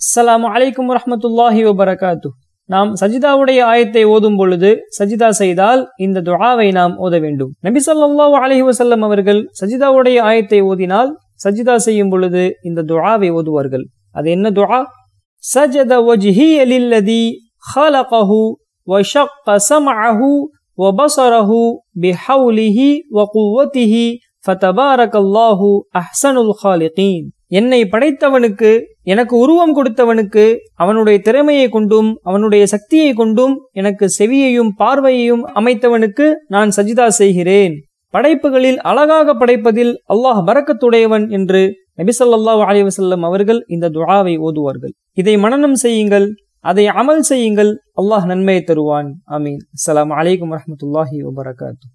அஸ்ஸலாமு அலைக்கும் வரஹ்மத்துல்லாஹி வபரகாத்து நாம் சஜிதாவுடைய ஆயத்தை ஓதும் பொழுது சஜிதா செய்தால் இந்த துஆவை நாம் ஓத வேண்டும் நபி ஸல்லல்லாஹு அலைஹி வஸல்லம் அவர்கள் சஜிதாவுடைய ஆயத்தை ஓதினால் சஜிதா செய்யும் பொழுது இந்த துஆவை ஓதுவார்கள் அது என்ன துஆ சஜத வஜ்ஹி லில்லதி خلقه وشق سمعه وبصره بحوله وقوته فتبارك الله أحسن الخالقين என்னை படைத்தவனுக்கு எனக்கு உருவம் கொடுத்தவனுக்கு அவனுடைய திறமையை கொண்டும் அவனுடைய சக்தியை கொண்டும் எனக்கு செவியையும் பார்வையையும் அமைத்தவனுக்கு நான் சஜிதா செய்கிறேன். படைப்புகளில் அழகாக படைப்பதில் அல்லாஹ் பறக்கத்துடையவன் என்று நபிசல்லாஹ் அலிவசல்லம் அவர்கள் இந்த துழாவை ஓதுவார்கள். இதை மனனம் செய்யுங்கள் அதை அமல் செய்யுங்கள் அல்லாஹ் நன்மையை தருவான். அமீன் அஸ்லாம் அலைக்கும் வரமத்துல்லாஹி வபரகாத்து